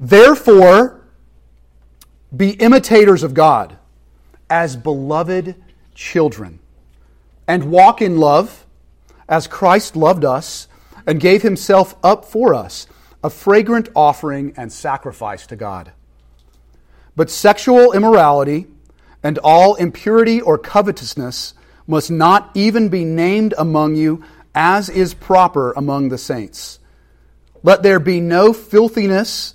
Therefore, be imitators of God as beloved children, and walk in love as Christ loved us and gave himself up for us, a fragrant offering and sacrifice to God. But sexual immorality and all impurity or covetousness must not even be named among you as is proper among the saints. Let there be no filthiness,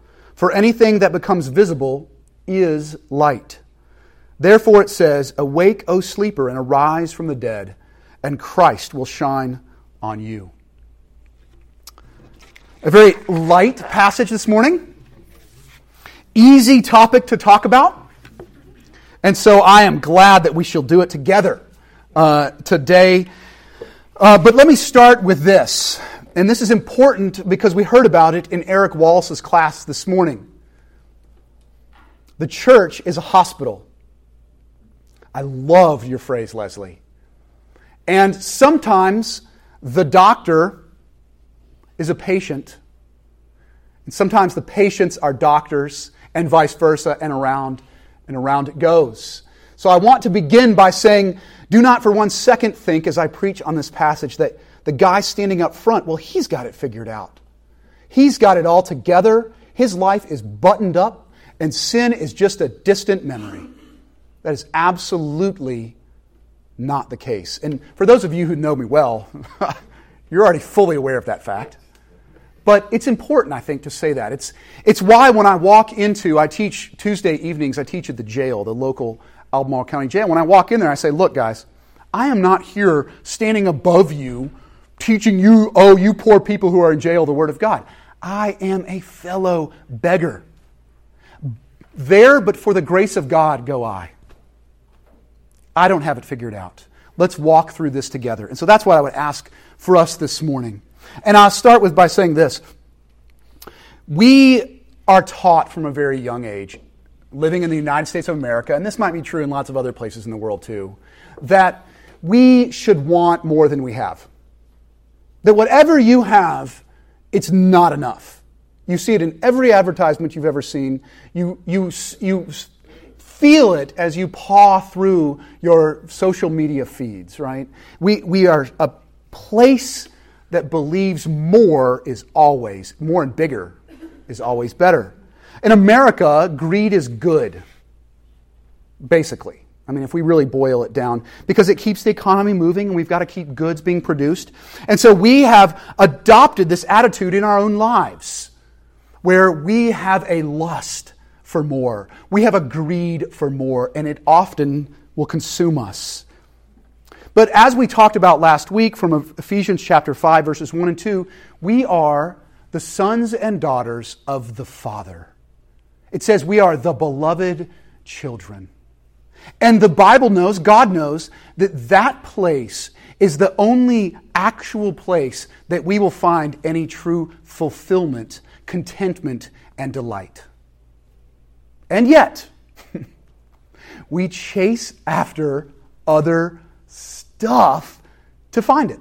For anything that becomes visible is light. Therefore it says, Awake, O sleeper, and arise from the dead, and Christ will shine on you. A very light passage this morning. Easy topic to talk about. And so I am glad that we shall do it together uh, today. Uh, but let me start with this. And this is important because we heard about it in Eric Wallace's class this morning. The church is a hospital. I love your phrase, Leslie. And sometimes the doctor is a patient, and sometimes the patients are doctors, and vice versa, and around and around it goes. So I want to begin by saying, do not for one second think as I preach on this passage that the guy standing up front, well, he's got it figured out. He's got it all together. His life is buttoned up, and sin is just a distant memory. That is absolutely not the case. And for those of you who know me well, you're already fully aware of that fact. But it's important, I think, to say that. It's, it's why when I walk into, I teach Tuesday evenings, I teach at the jail, the local Albemarle County jail. When I walk in there, I say, look, guys, I am not here standing above you, teaching you, oh, you poor people who are in jail, the Word of God. I am a fellow beggar. There, but for the grace of God, go I. I don't have it figured out. Let's walk through this together. And so that's what I would ask for us this morning. And I'll start with by saying this. We are taught from a very young age, living in the United States of America, and this might be true in lots of other places in the world too, that we should want more than we have. That whatever you have, it's not enough. You see it in every advertisement you've ever seen. You, you, you feel it as you paw through your social media feeds, right? We, we are a place that believes more is always, more and bigger is always better. In America, greed is good, basically. I mean, if we really boil it down, because it keeps the economy moving and we've got to keep goods being produced. And so we have adopted this attitude in our own lives where we have a lust for more, we have a greed for more, and it often will consume us. But as we talked about last week from Ephesians chapter 5, verses 1 and 2, we are the sons and daughters of the Father. It says we are the beloved children. And the Bible knows, God knows, that that place is the only actual place that we will find any true fulfillment, contentment, and delight. And yet, we chase after other stuff to find it.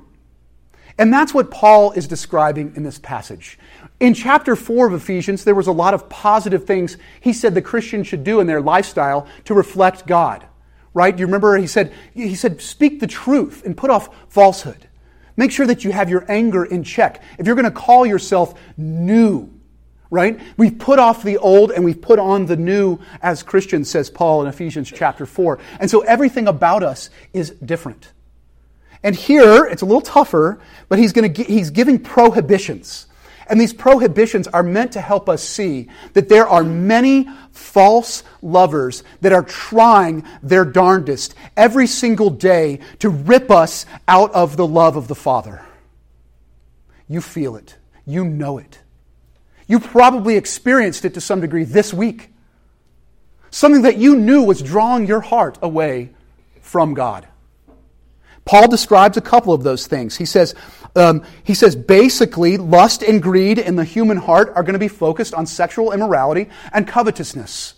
And that's what Paul is describing in this passage. In chapter 4 of Ephesians, there was a lot of positive things he said the Christian should do in their lifestyle to reflect God. Right? Do You remember he said he said speak the truth and put off falsehood. Make sure that you have your anger in check. If you're going to call yourself new, right? We've put off the old and we've put on the new as Christians, says Paul in Ephesians chapter 4. And so everything about us is different. And here, it's a little tougher, but he's, going to, he's giving prohibitions. And these prohibitions are meant to help us see that there are many false lovers that are trying their darndest every single day to rip us out of the love of the Father. You feel it, you know it. You probably experienced it to some degree this week. Something that you knew was drawing your heart away from God. Paul describes a couple of those things. He says, um, he says basically, lust and greed in the human heart are going to be focused on sexual immorality and covetousness.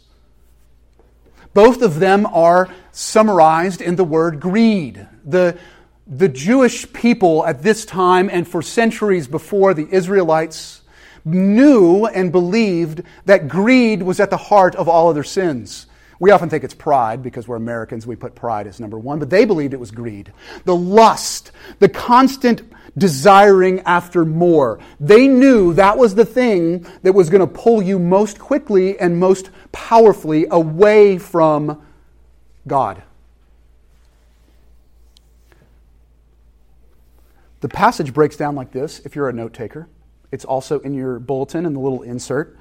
Both of them are summarized in the word greed. The, the Jewish people at this time and for centuries before the Israelites knew and believed that greed was at the heart of all other sins. We often think it's pride because we're Americans, we put pride as number one, but they believed it was greed. The lust, the constant desiring after more. They knew that was the thing that was going to pull you most quickly and most powerfully away from God. The passage breaks down like this if you're a note taker. It's also in your bulletin in the little insert.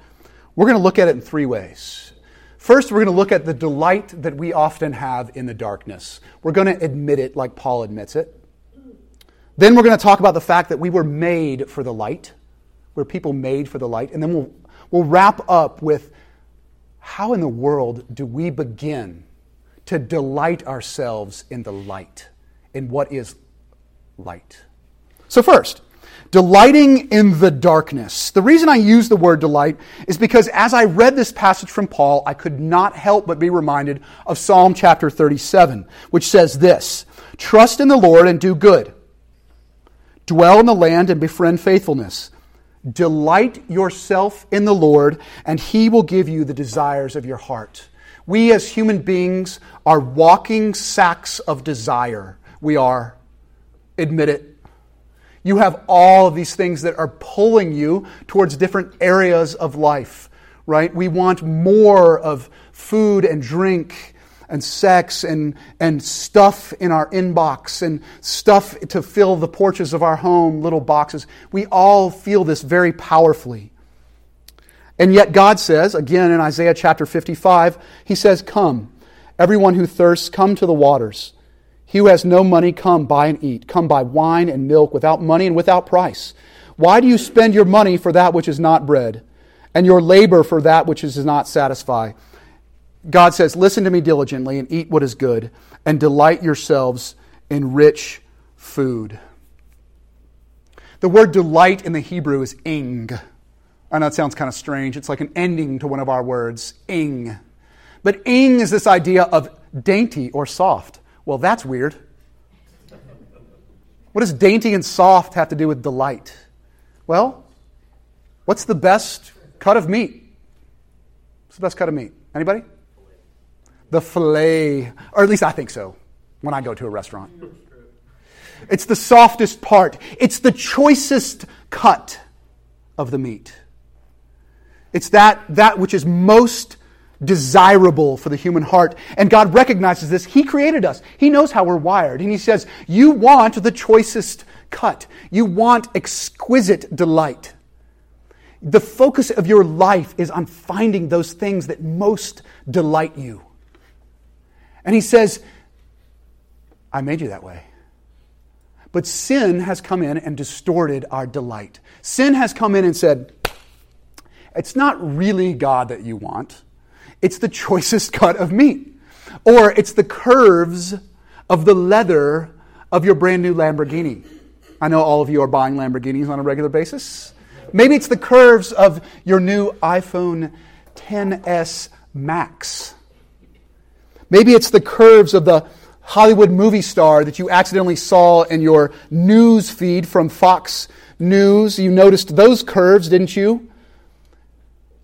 We're going to look at it in three ways. First, we're going to look at the delight that we often have in the darkness. We're going to admit it like Paul admits it. Then we're going to talk about the fact that we were made for the light. We're people made for the light. And then we'll, we'll wrap up with how in the world do we begin to delight ourselves in the light, in what is light? So, first, delighting in the darkness. The reason I use the word delight is because as I read this passage from Paul, I could not help but be reminded of Psalm chapter 37, which says this Trust in the Lord and do good, dwell in the land and befriend faithfulness. Delight yourself in the Lord, and he will give you the desires of your heart. We as human beings are walking sacks of desire. We are. Admit it. You have all of these things that are pulling you towards different areas of life, right? We want more of food and drink and sex and, and stuff in our inbox and stuff to fill the porches of our home, little boxes. We all feel this very powerfully. And yet, God says, again in Isaiah chapter 55, He says, Come, everyone who thirsts, come to the waters. He who has no money, come buy and eat. Come buy wine and milk without money and without price. Why do you spend your money for that which is not bread, and your labor for that which does not satisfy? God says, Listen to me diligently and eat what is good, and delight yourselves in rich food. The word delight in the Hebrew is ing. I know it sounds kind of strange. It's like an ending to one of our words, ing. But ing is this idea of dainty or soft. Well, that's weird. What does dainty and soft have to do with delight? Well, what's the best cut of meat? What's the best cut of meat? Anybody? The filet, or at least I think so when I go to a restaurant. It's the softest part, it's the choicest cut of the meat. It's that, that which is most desirable for the human heart. And God recognizes this. He created us, He knows how we're wired. And He says, You want the choicest cut, you want exquisite delight. The focus of your life is on finding those things that most delight you. And He says, I made you that way. But sin has come in and distorted our delight. Sin has come in and said, It's not really God that you want it's the choicest cut of meat. Or it's the curves of the leather of your brand new Lamborghini. I know all of you are buying Lamborghinis on a regular basis. Maybe it's the curves of your new iPhone 10s Max. Maybe it's the curves of the Hollywood movie star that you accidentally saw in your news feed from Fox News. You noticed those curves, didn't you?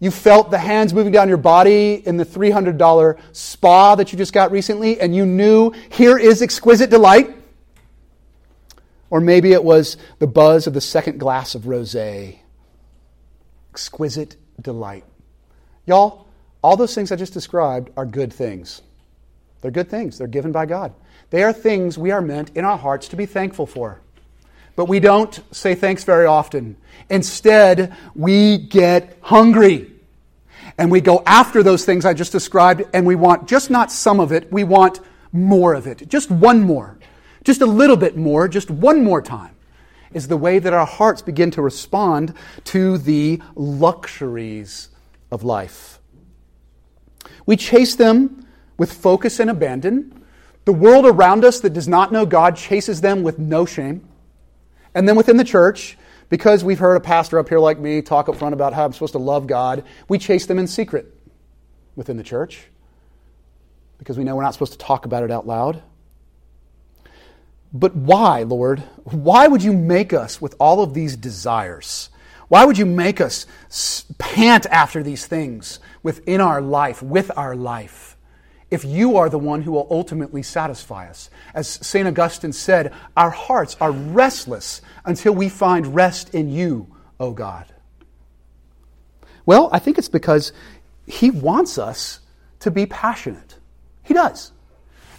You felt the hands moving down your body in the $300 spa that you just got recently, and you knew here is exquisite delight. Or maybe it was the buzz of the second glass of rose. Exquisite delight. Y'all, all those things I just described are good things. They're good things. They're given by God. They are things we are meant in our hearts to be thankful for. But we don't say thanks very often. Instead, we get hungry. And we go after those things I just described, and we want just not some of it, we want more of it. Just one more. Just a little bit more, just one more time, is the way that our hearts begin to respond to the luxuries of life. We chase them with focus and abandon. The world around us that does not know God chases them with no shame. And then within the church, because we've heard a pastor up here like me talk up front about how I'm supposed to love God, we chase them in secret within the church because we know we're not supposed to talk about it out loud. But why, Lord? Why would you make us with all of these desires? Why would you make us pant after these things within our life, with our life? If you are the one who will ultimately satisfy us. As St. Augustine said, our hearts are restless until we find rest in you, O God. Well, I think it's because he wants us to be passionate. He does.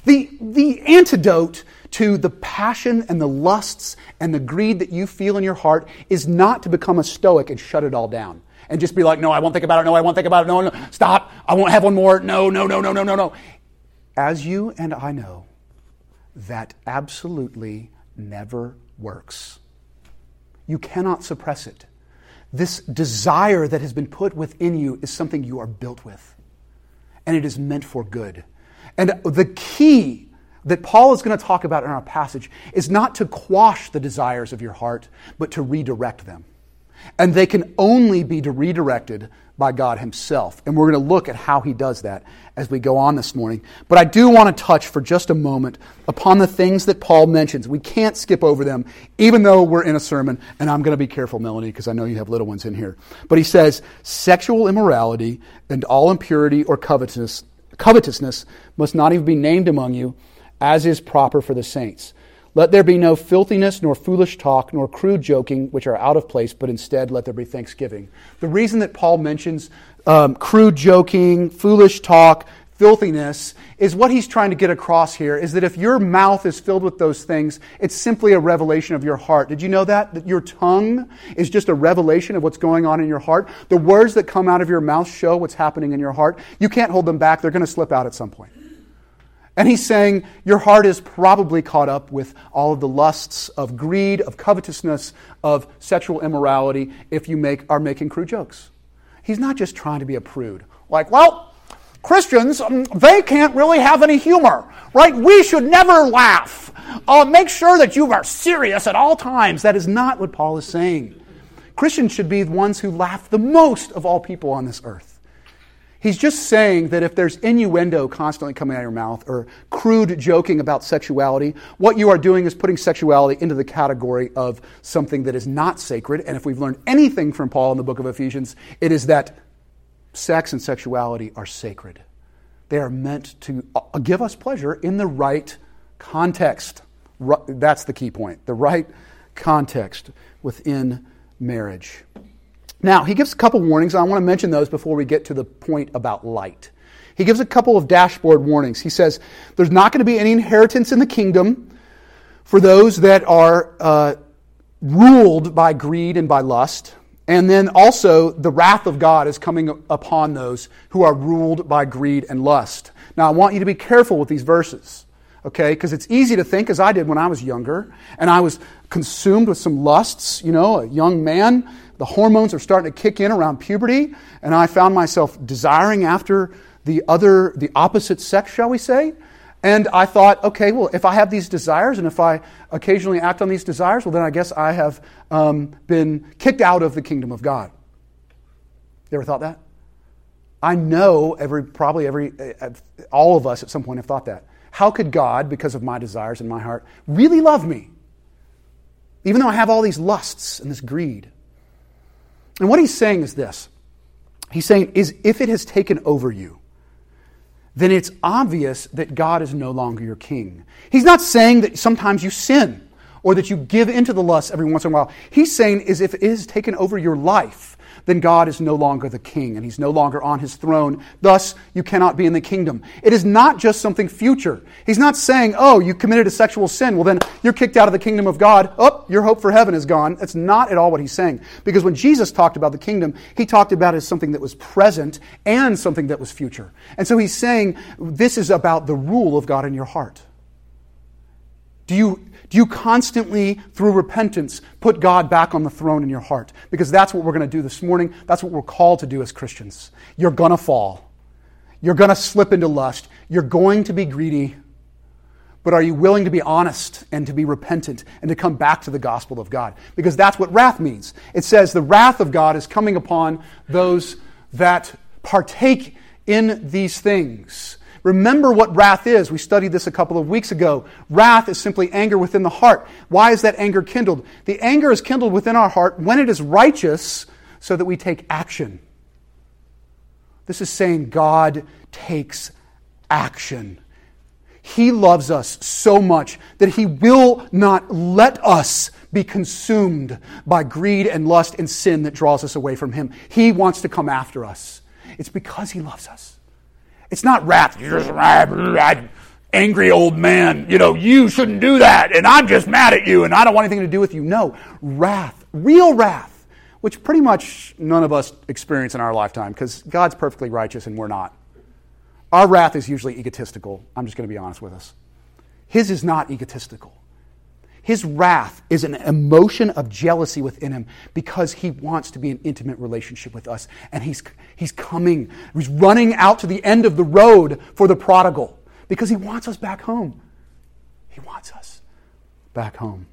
The, the antidote to the passion and the lusts and the greed that you feel in your heart is not to become a stoic and shut it all down and just be like, no, I won't think about it. No, I won't think about it. No, no, stop. I won't have one more. No, no, no, no, no, no, no. As you and I know, that absolutely never works. You cannot suppress it. This desire that has been put within you is something you are built with, and it is meant for good. And the key that Paul is going to talk about in our passage is not to quash the desires of your heart, but to redirect them. And they can only be redirected by God Himself. And we're going to look at how He does that as we go on this morning. But I do want to touch for just a moment upon the things that Paul mentions. We can't skip over them, even though we're in a sermon. And I'm going to be careful, Melanie, because I know you have little ones in here. But he says, sexual immorality and all impurity or covetousness, covetousness must not even be named among you, as is proper for the saints. Let there be no filthiness, nor foolish talk, nor crude joking, which are out of place, but instead let there be thanksgiving. The reason that Paul mentions um, crude joking, foolish talk, filthiness is what he's trying to get across here is that if your mouth is filled with those things, it's simply a revelation of your heart. Did you know that? That your tongue is just a revelation of what's going on in your heart? The words that come out of your mouth show what's happening in your heart. You can't hold them back, they're going to slip out at some point. And he's saying your heart is probably caught up with all of the lusts of greed, of covetousness, of sexual immorality if you make, are making crude jokes. He's not just trying to be a prude. Like, well, Christians, um, they can't really have any humor, right? We should never laugh. Uh, make sure that you are serious at all times. That is not what Paul is saying. Christians should be the ones who laugh the most of all people on this earth. He's just saying that if there's innuendo constantly coming out of your mouth or crude joking about sexuality, what you are doing is putting sexuality into the category of something that is not sacred. And if we've learned anything from Paul in the book of Ephesians, it is that sex and sexuality are sacred. They are meant to uh, give us pleasure in the right context. That's the key point the right context within marriage. Now, he gives a couple warnings. I want to mention those before we get to the point about light. He gives a couple of dashboard warnings. He says there's not going to be any inheritance in the kingdom for those that are uh, ruled by greed and by lust. And then also, the wrath of God is coming upon those who are ruled by greed and lust. Now, I want you to be careful with these verses, okay? Because it's easy to think, as I did when I was younger, and I was consumed with some lusts, you know, a young man the hormones are starting to kick in around puberty, and I found myself desiring after the other, the opposite sex, shall we say. And I thought, okay, well, if I have these desires and if I occasionally act on these desires, well, then I guess I have um, been kicked out of the kingdom of God. You ever thought that? I know every, probably every, uh, all of us at some point have thought that. How could God, because of my desires in my heart, really love me? Even though I have all these lusts and this greed. And what he's saying is this He's saying, is if it has taken over you, then it's obvious that God is no longer your king. He's not saying that sometimes you sin or that you give into the lust every once in a while. He's saying is if it has taken over your life, then God is no longer the king and he's no longer on his throne. Thus, you cannot be in the kingdom. It is not just something future. He's not saying, oh, you committed a sexual sin. Well, then you're kicked out of the kingdom of God. Oh, your hope for heaven is gone. That's not at all what he's saying. Because when Jesus talked about the kingdom, he talked about it as something that was present and something that was future. And so he's saying this is about the rule of God in your heart. Do you, do you constantly, through repentance, put God back on the throne in your heart? Because that's what we're going to do this morning. That's what we're called to do as Christians. You're going to fall. You're going to slip into lust. You're going to be greedy. But are you willing to be honest and to be repentant and to come back to the gospel of God? Because that's what wrath means. It says the wrath of God is coming upon those that partake in these things. Remember what wrath is. We studied this a couple of weeks ago. Wrath is simply anger within the heart. Why is that anger kindled? The anger is kindled within our heart when it is righteous so that we take action. This is saying God takes action. He loves us so much that He will not let us be consumed by greed and lust and sin that draws us away from Him. He wants to come after us. It's because He loves us. It's not wrath. You're just an angry old man. You know, you shouldn't do that, and I'm just mad at you, and I don't want anything to do with you. No, wrath, real wrath, which pretty much none of us experience in our lifetime because God's perfectly righteous and we're not. Our wrath is usually egotistical. I'm just going to be honest with us. His is not egotistical. His wrath is an emotion of jealousy within him because he wants to be in intimate relationship with us. And he's, he's coming, he's running out to the end of the road for the prodigal because he wants us back home. He wants us back home.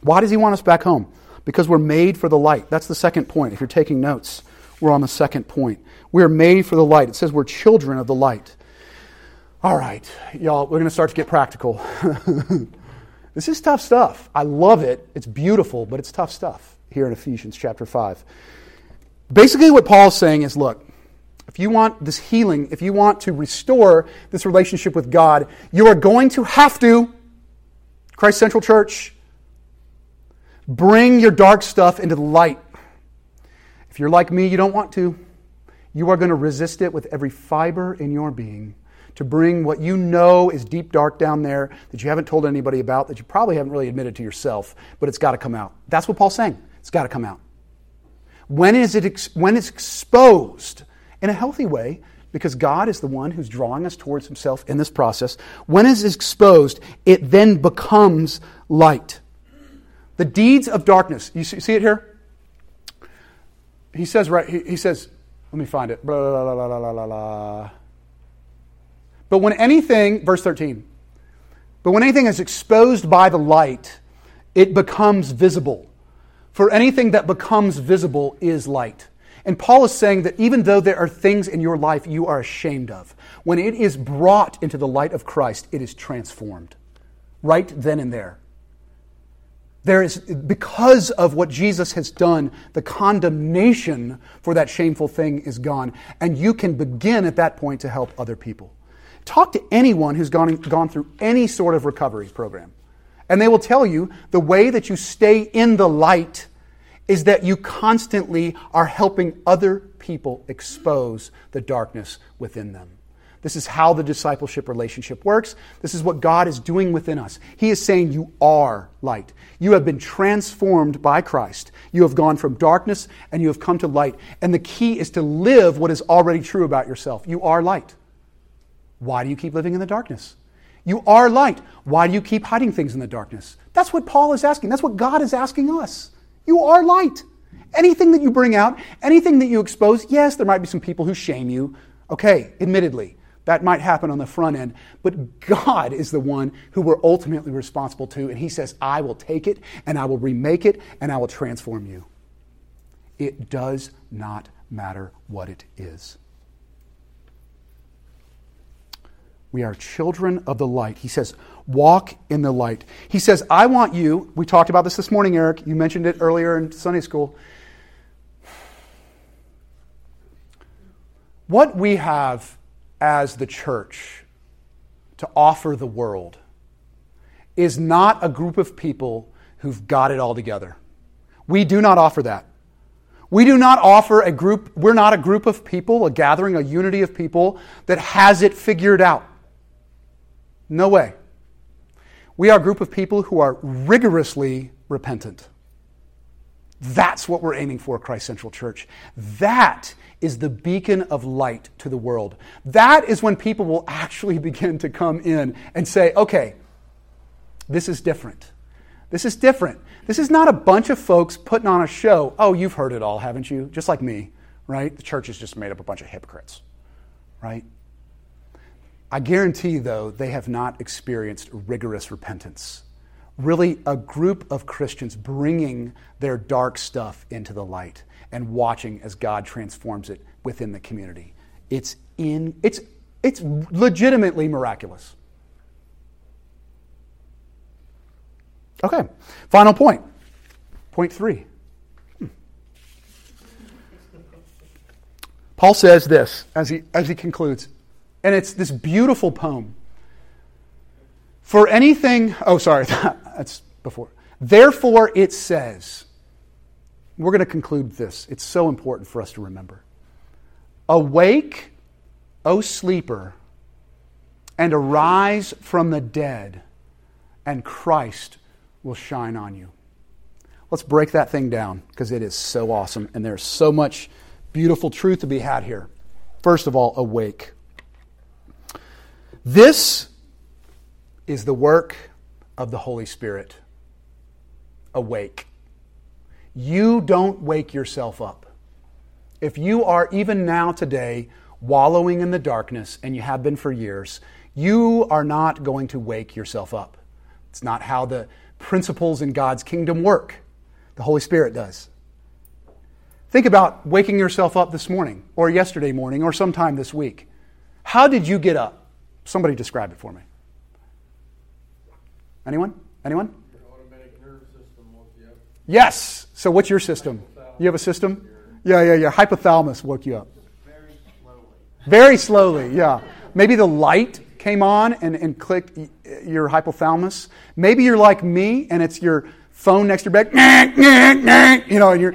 Why does he want us back home? Because we're made for the light. That's the second point. If you're taking notes, we're on the second point. We're made for the light. It says we're children of the light. All right, y'all, we're going to start to get practical. This is tough stuff. I love it. It's beautiful, but it's tough stuff here in Ephesians chapter 5. Basically, what Paul's saying is look, if you want this healing, if you want to restore this relationship with God, you are going to have to, Christ Central Church, bring your dark stuff into the light. If you're like me, you don't want to. You are going to resist it with every fiber in your being to bring what you know is deep dark down there that you haven't told anybody about, that you probably haven't really admitted to yourself, but it's got to come out. That's what Paul's saying. It's got to come out. When is it ex- when it's exposed in a healthy way, because God is the one who's drawing us towards Himself in this process. When it is exposed, it then becomes light. The deeds of darkness. You see, it here? He says right. He, says, let me find it. Blah, blah, blah. But when anything, verse 13, but when anything is exposed by the light, it becomes visible. For anything that becomes visible is light. And Paul is saying that even though there are things in your life you are ashamed of, when it is brought into the light of Christ, it is transformed. Right then and there. There is, because of what Jesus has done, the condemnation for that shameful thing is gone. And you can begin at that point to help other people. Talk to anyone who's gone, gone through any sort of recovery program. And they will tell you the way that you stay in the light is that you constantly are helping other people expose the darkness within them. This is how the discipleship relationship works. This is what God is doing within us. He is saying, You are light. You have been transformed by Christ. You have gone from darkness and you have come to light. And the key is to live what is already true about yourself. You are light. Why do you keep living in the darkness? You are light. Why do you keep hiding things in the darkness? That's what Paul is asking. That's what God is asking us. You are light. Anything that you bring out, anything that you expose, yes, there might be some people who shame you. Okay, admittedly, that might happen on the front end. But God is the one who we're ultimately responsible to. And He says, I will take it and I will remake it and I will transform you. It does not matter what it is. We are children of the light. He says, walk in the light. He says, I want you, we talked about this this morning, Eric. You mentioned it earlier in Sunday school. What we have as the church to offer the world is not a group of people who've got it all together. We do not offer that. We do not offer a group, we're not a group of people, a gathering, a unity of people that has it figured out. No way. We are a group of people who are rigorously repentant. That's what we're aiming for, Christ Central Church. That is the beacon of light to the world. That is when people will actually begin to come in and say, okay, this is different. This is different. This is not a bunch of folks putting on a show. Oh, you've heard it all, haven't you? Just like me, right? The church is just made up a bunch of hypocrites, right? I guarantee, though, they have not experienced rigorous repentance. Really, a group of Christians bringing their dark stuff into the light and watching as God transforms it within the community. It's, in, it's, it's legitimately miraculous. Okay, final point. Point three. Hmm. Paul says this as he, as he concludes, and it's this beautiful poem. For anything, oh, sorry, that's before. Therefore, it says, we're going to conclude this. It's so important for us to remember. Awake, O sleeper, and arise from the dead, and Christ will shine on you. Let's break that thing down because it is so awesome and there's so much beautiful truth to be had here. First of all, awake. This is the work of the Holy Spirit. Awake. You don't wake yourself up. If you are even now today wallowing in the darkness, and you have been for years, you are not going to wake yourself up. It's not how the principles in God's kingdom work. The Holy Spirit does. Think about waking yourself up this morning, or yesterday morning, or sometime this week. How did you get up? Somebody describe it for me. Anyone? Anyone? Yes. So what's your system? You have a system? Yeah, yeah, yeah. Hypothalamus woke you up. Very slowly. Very slowly, yeah. Maybe the light came on and, and clicked your hypothalamus. Maybe you're like me and it's your phone next to your bed, you know, and you're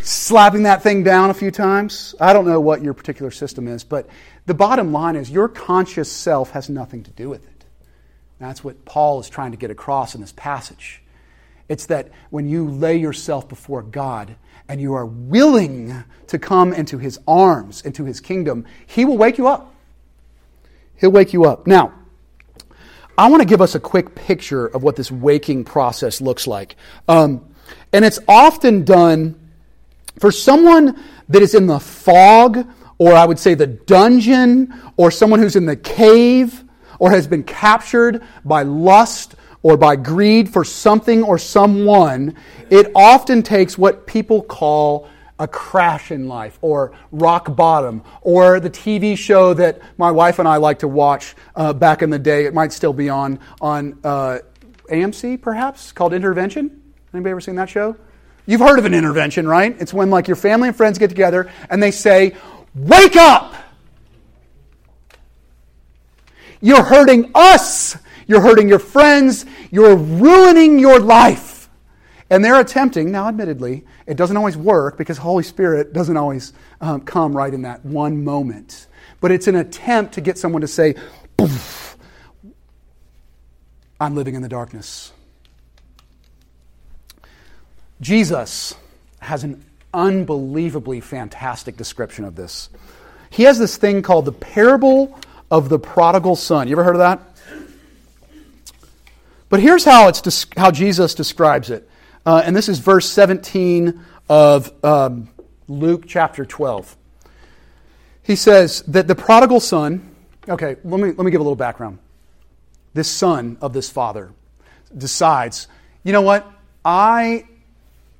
slapping that thing down a few times. I don't know what your particular system is, but the bottom line is your conscious self has nothing to do with it. That's what Paul is trying to get across in this passage. It's that when you lay yourself before God and you are willing to come into his arms, into his kingdom, he will wake you up. He'll wake you up. Now, I want to give us a quick picture of what this waking process looks like. Um, and it's often done for someone that is in the fog, or I would say the dungeon, or someone who's in the cave, or has been captured by lust or by greed for something or someone, it often takes what people call a crash in life or rock bottom or the TV show that my wife and I like to watch uh, back in the day. It might still be on on uh, AMC, perhaps called Intervention. Anybody ever seen that show? You've heard of an intervention, right? It's when like your family and friends get together and they say, "Wake up! You're hurting us." You're hurting your friends. You're ruining your life. And they're attempting, now admittedly, it doesn't always work because Holy Spirit doesn't always um, come right in that one moment. But it's an attempt to get someone to say, I'm living in the darkness. Jesus has an unbelievably fantastic description of this. He has this thing called the parable of the prodigal son. You ever heard of that? But here's how, it's, how Jesus describes it. Uh, and this is verse 17 of um, Luke chapter 12. He says that the prodigal son, okay, let me, let me give a little background. This son of this father decides, you know what? I,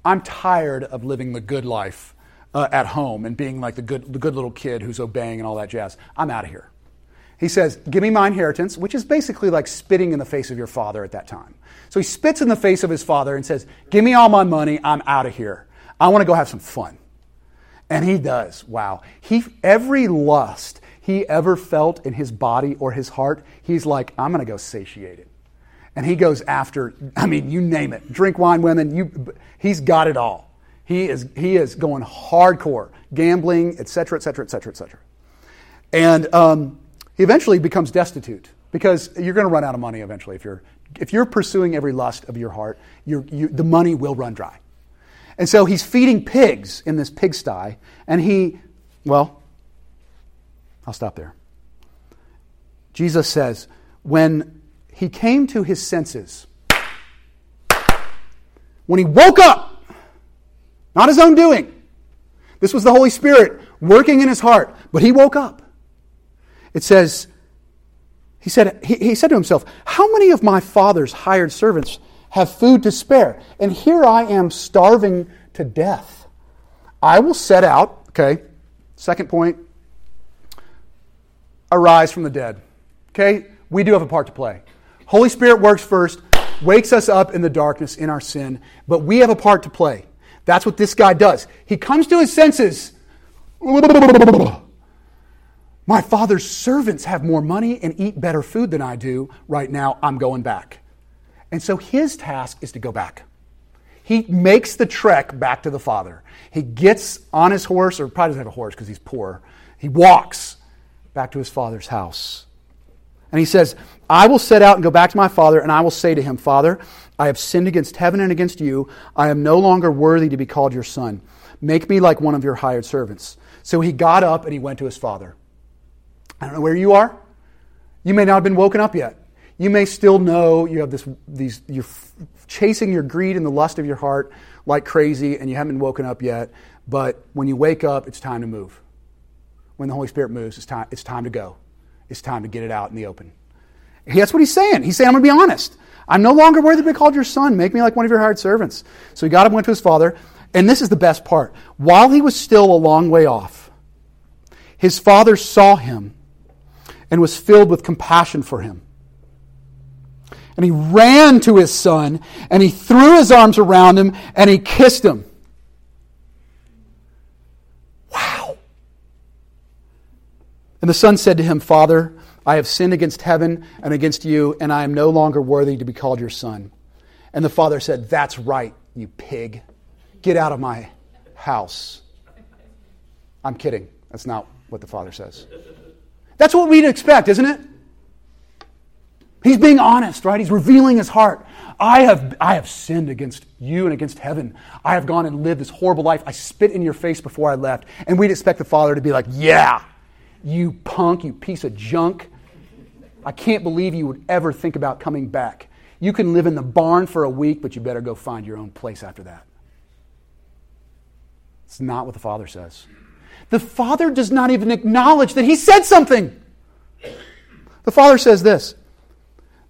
I'm tired of living the good life uh, at home and being like the good, the good little kid who's obeying and all that jazz. I'm out of here. He says, Give me my inheritance, which is basically like spitting in the face of your father at that time. So he spits in the face of his father and says, Give me all my money. I'm out of here. I want to go have some fun. And he does. Wow. He, every lust he ever felt in his body or his heart, he's like, I'm going to go satiate it. And he goes after, I mean, you name it drink, wine, women. You, he's got it all. He is, he is going hardcore, gambling, etc., etc., etc., etc. And um, he eventually becomes destitute because you're going to run out of money eventually. If you're, if you're pursuing every lust of your heart, you, the money will run dry. And so he's feeding pigs in this pigsty, and he, well, I'll stop there. Jesus says, when he came to his senses, when he woke up, not his own doing, this was the Holy Spirit working in his heart, but he woke up. It says, he said, he, he said to himself, How many of my father's hired servants have food to spare? And here I am starving to death. I will set out, okay, second point, arise from the dead. Okay, we do have a part to play. Holy Spirit works first, wakes us up in the darkness in our sin, but we have a part to play. That's what this guy does. He comes to his senses. My father's servants have more money and eat better food than I do. Right now, I'm going back. And so his task is to go back. He makes the trek back to the father. He gets on his horse, or probably doesn't have a horse because he's poor. He walks back to his father's house. And he says, I will set out and go back to my father, and I will say to him, Father, I have sinned against heaven and against you. I am no longer worthy to be called your son. Make me like one of your hired servants. So he got up and he went to his father. I don't know where you are. You may not have been woken up yet. You may still know you have this, these, you're chasing your greed and the lust of your heart like crazy, and you haven't been woken up yet. But when you wake up, it's time to move. When the Holy Spirit moves, it's time, it's time to go. It's time to get it out in the open. That's what he's saying. He's saying, I'm going to be honest. I'm no longer worthy to be called your son. Make me like one of your hired servants. So he got up and went to his father. And this is the best part. While he was still a long way off, his father saw him and was filled with compassion for him. And he ran to his son and he threw his arms around him and he kissed him. And the son said to him, Father, I have sinned against heaven and against you, and I am no longer worthy to be called your son. And the father said, That's right, you pig. Get out of my house. I'm kidding. That's not what the father says. That's what we'd expect, isn't it? He's being honest, right? He's revealing his heart. I have, I have sinned against you and against heaven. I have gone and lived this horrible life. I spit in your face before I left. And we'd expect the father to be like, Yeah, you punk, you piece of junk. I can't believe you would ever think about coming back. You can live in the barn for a week, but you better go find your own place after that. It's not what the father says. The father does not even acknowledge that he said something. The father says this.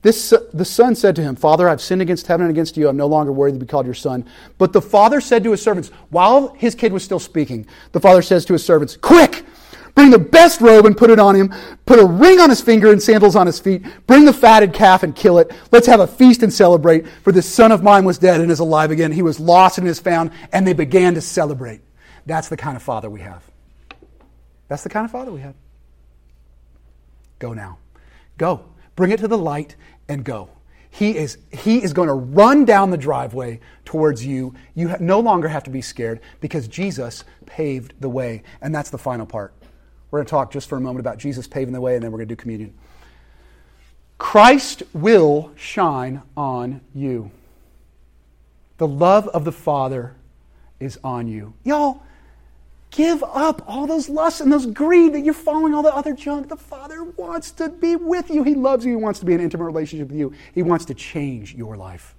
This, uh, the son said to him, Father, I've sinned against heaven and against you. I'm no longer worthy to be called your son. But the father said to his servants, while his kid was still speaking, the father says to his servants, Quick! Bring the best robe and put it on him. Put a ring on his finger and sandals on his feet. Bring the fatted calf and kill it. Let's have a feast and celebrate. For this son of mine was dead and is alive again. He was lost and is found. And they began to celebrate. That's the kind of father we have. That's the kind of father we have. Go now. Go. Bring it to the light and go. He is, he is going to run down the driveway towards you. You no longer have to be scared because Jesus paved the way. And that's the final part. We're going to talk just for a moment about Jesus paving the way, and then we're going to do communion. Christ will shine on you. The love of the Father is on you. Y'all, give up all those lusts and those greed that you're following all the other junk. The Father wants to be with you. He loves you. He wants to be in an intimate relationship with you. He wants to change your life.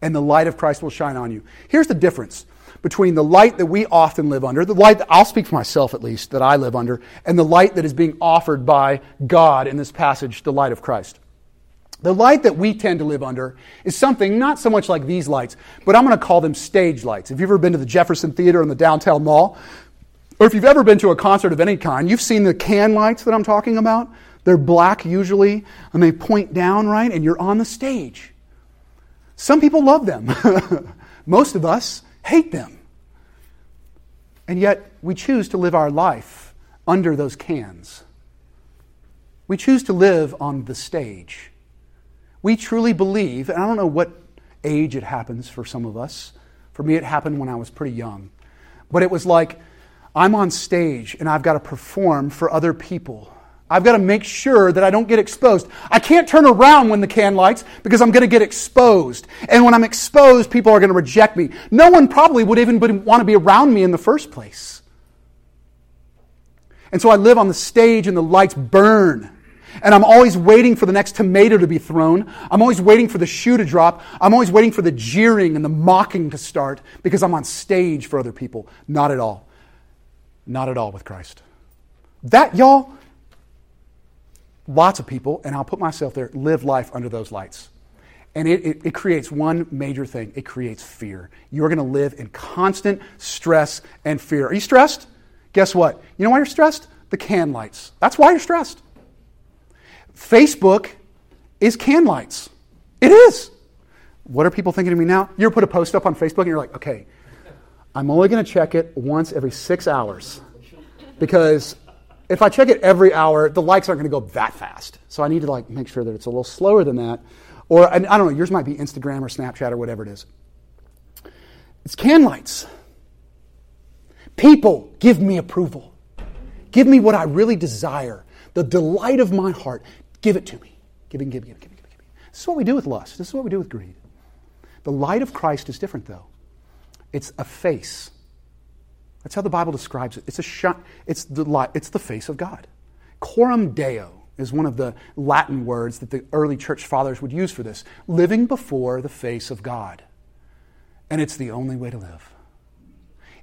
And the light of Christ will shine on you. Here's the difference between the light that we often live under, the light that I'll speak for myself at least, that I live under, and the light that is being offered by God in this passage, the light of Christ. The light that we tend to live under is something not so much like these lights, but I'm going to call them stage lights. If you've ever been to the Jefferson Theater in the downtown mall? Or if you've ever been to a concert of any kind, you've seen the can lights that I'm talking about. They're black usually, and they point down, right? And you're on the stage. Some people love them. Most of us hate them. And yet, we choose to live our life under those cans. We choose to live on the stage. We truly believe, and I don't know what age it happens for some of us, For me, it happened when I was pretty young. But it was like I'm on stage and I've got to perform for other people. I've got to make sure that I don't get exposed. I can't turn around when the can lights because I'm going to get exposed. And when I'm exposed, people are going to reject me. No one probably would even want to be around me in the first place. And so I live on the stage and the lights burn. And I'm always waiting for the next tomato to be thrown. I'm always waiting for the shoe to drop. I'm always waiting for the jeering and the mocking to start because I'm on stage for other people. Not at all. Not at all with Christ. That, y'all, lots of people, and I'll put myself there, live life under those lights. And it, it, it creates one major thing it creates fear. You're going to live in constant stress and fear. Are you stressed? Guess what? You know why you're stressed? The can lights. That's why you're stressed. Facebook is can lights. It is. What are people thinking of me now? You ever put a post up on Facebook and you're like, okay, I'm only going to check it once every six hours because if I check it every hour, the likes aren't going to go that fast. So I need to like make sure that it's a little slower than that. Or I don't know, yours might be Instagram or Snapchat or whatever it is. It's can lights. People, give me approval. Give me what I really desire, the delight of my heart. Give it to me. Give it, give it, give it, give it, give it. This is what we do with lust. This is what we do with greed. The light of Christ is different, though. It's a face that's how the Bible describes it. It's, a sh- it's, the, light, it's the face of God. Coram Deo is one of the Latin words that the early church fathers would use for this living before the face of God. And it's the only way to live.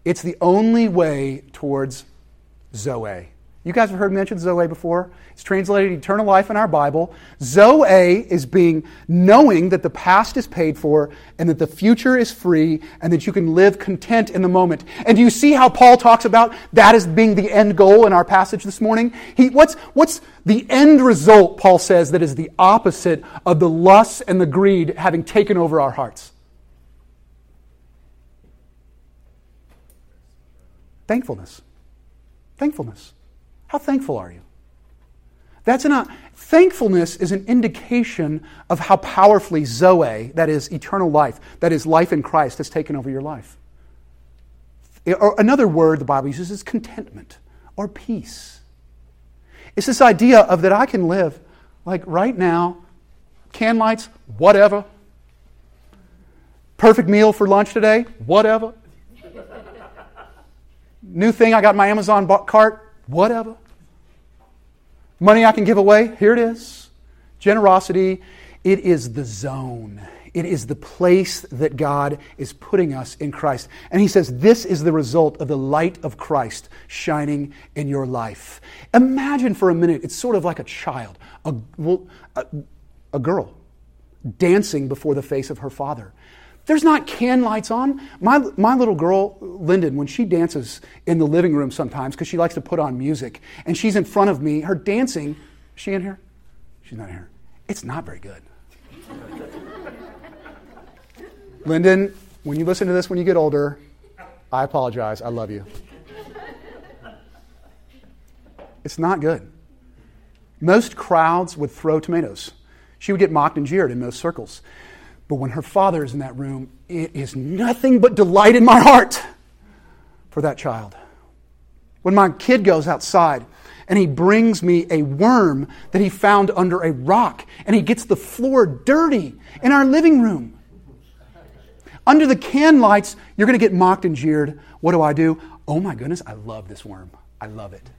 It's the only way towards Zoe, you guys have heard mentioned Zoe before. It's translated eternal life in our Bible. Zoe is being knowing that the past is paid for and that the future is free and that you can live content in the moment. And do you see how Paul talks about that as being the end goal in our passage this morning? He, what's, what's the end result, Paul says, that is the opposite of the lust and the greed having taken over our hearts? Thankfulness. Thankfulness. How thankful are you? That's not thankfulness is an indication of how powerfully Zoe, that is eternal life, that is life in Christ, has taken over your life. Or another word the Bible uses is contentment or peace. It's this idea of that I can live like right now, can lights, whatever. Perfect meal for lunch today, whatever. New thing I got my Amazon cart, whatever. Money I can give away, here it is. Generosity, it is the zone. It is the place that God is putting us in Christ. And he says, This is the result of the light of Christ shining in your life. Imagine for a minute, it's sort of like a child, a, a, a girl dancing before the face of her father. There's not can lights on. My, my little girl, Lyndon, when she dances in the living room sometimes, because she likes to put on music, and she's in front of me, her dancing, is she in here? She's not here. It's not very good. Lyndon, when you listen to this when you get older, I apologize. I love you. It's not good. Most crowds would throw tomatoes. She would get mocked and jeered in most circles. But when her father is in that room, it is nothing but delight in my heart for that child. When my kid goes outside and he brings me a worm that he found under a rock and he gets the floor dirty in our living room. Under the can lights, you're going to get mocked and jeered. What do I do? Oh my goodness, I love this worm. I love it.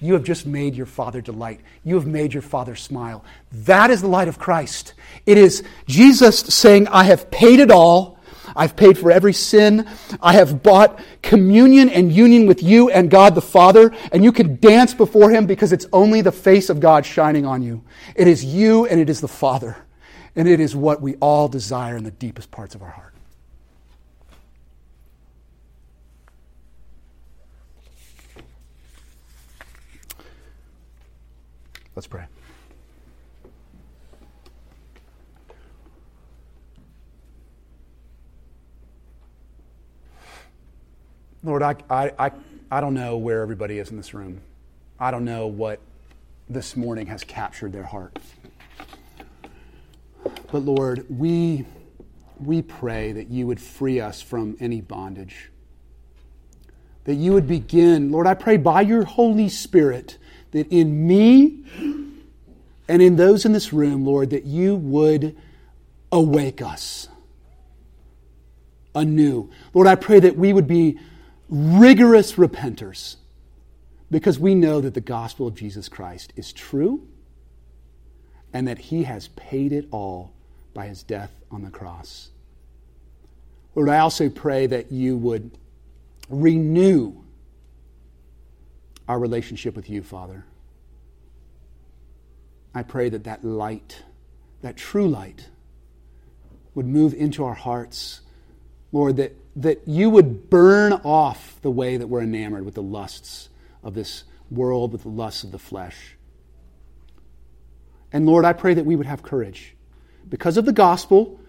You have just made your Father delight. You have made your Father smile. That is the light of Christ. It is Jesus saying, I have paid it all. I've paid for every sin. I have bought communion and union with you and God the Father, and you can dance before Him because it's only the face of God shining on you. It is you and it is the Father, and it is what we all desire in the deepest parts of our heart. Let's pray. Lord, I, I, I, I don't know where everybody is in this room. I don't know what this morning has captured their heart. But Lord, we we pray that you would free us from any bondage. That you would begin, Lord, I pray by your Holy Spirit that in me and in those in this room, Lord, that you would awake us anew. Lord, I pray that we would be rigorous repenters because we know that the gospel of Jesus Christ is true and that he has paid it all by his death on the cross. Lord, I also pray that you would renew our relationship with you, Father. I pray that that light, that true light, would move into our hearts. Lord, that, that you would burn off the way that we're enamored with the lusts of this world, with the lusts of the flesh. And Lord, I pray that we would have courage. Because of the gospel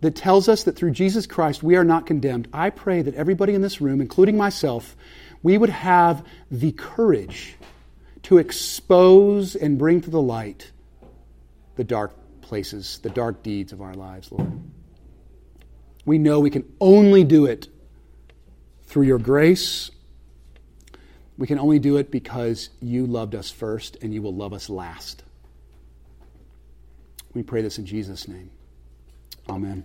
that tells us that through Jesus Christ we are not condemned, I pray that everybody in this room, including myself, we would have the courage to expose and bring to the light the dark places, the dark deeds of our lives, Lord. We know we can only do it through your grace. We can only do it because you loved us first and you will love us last. We pray this in Jesus' name. Amen.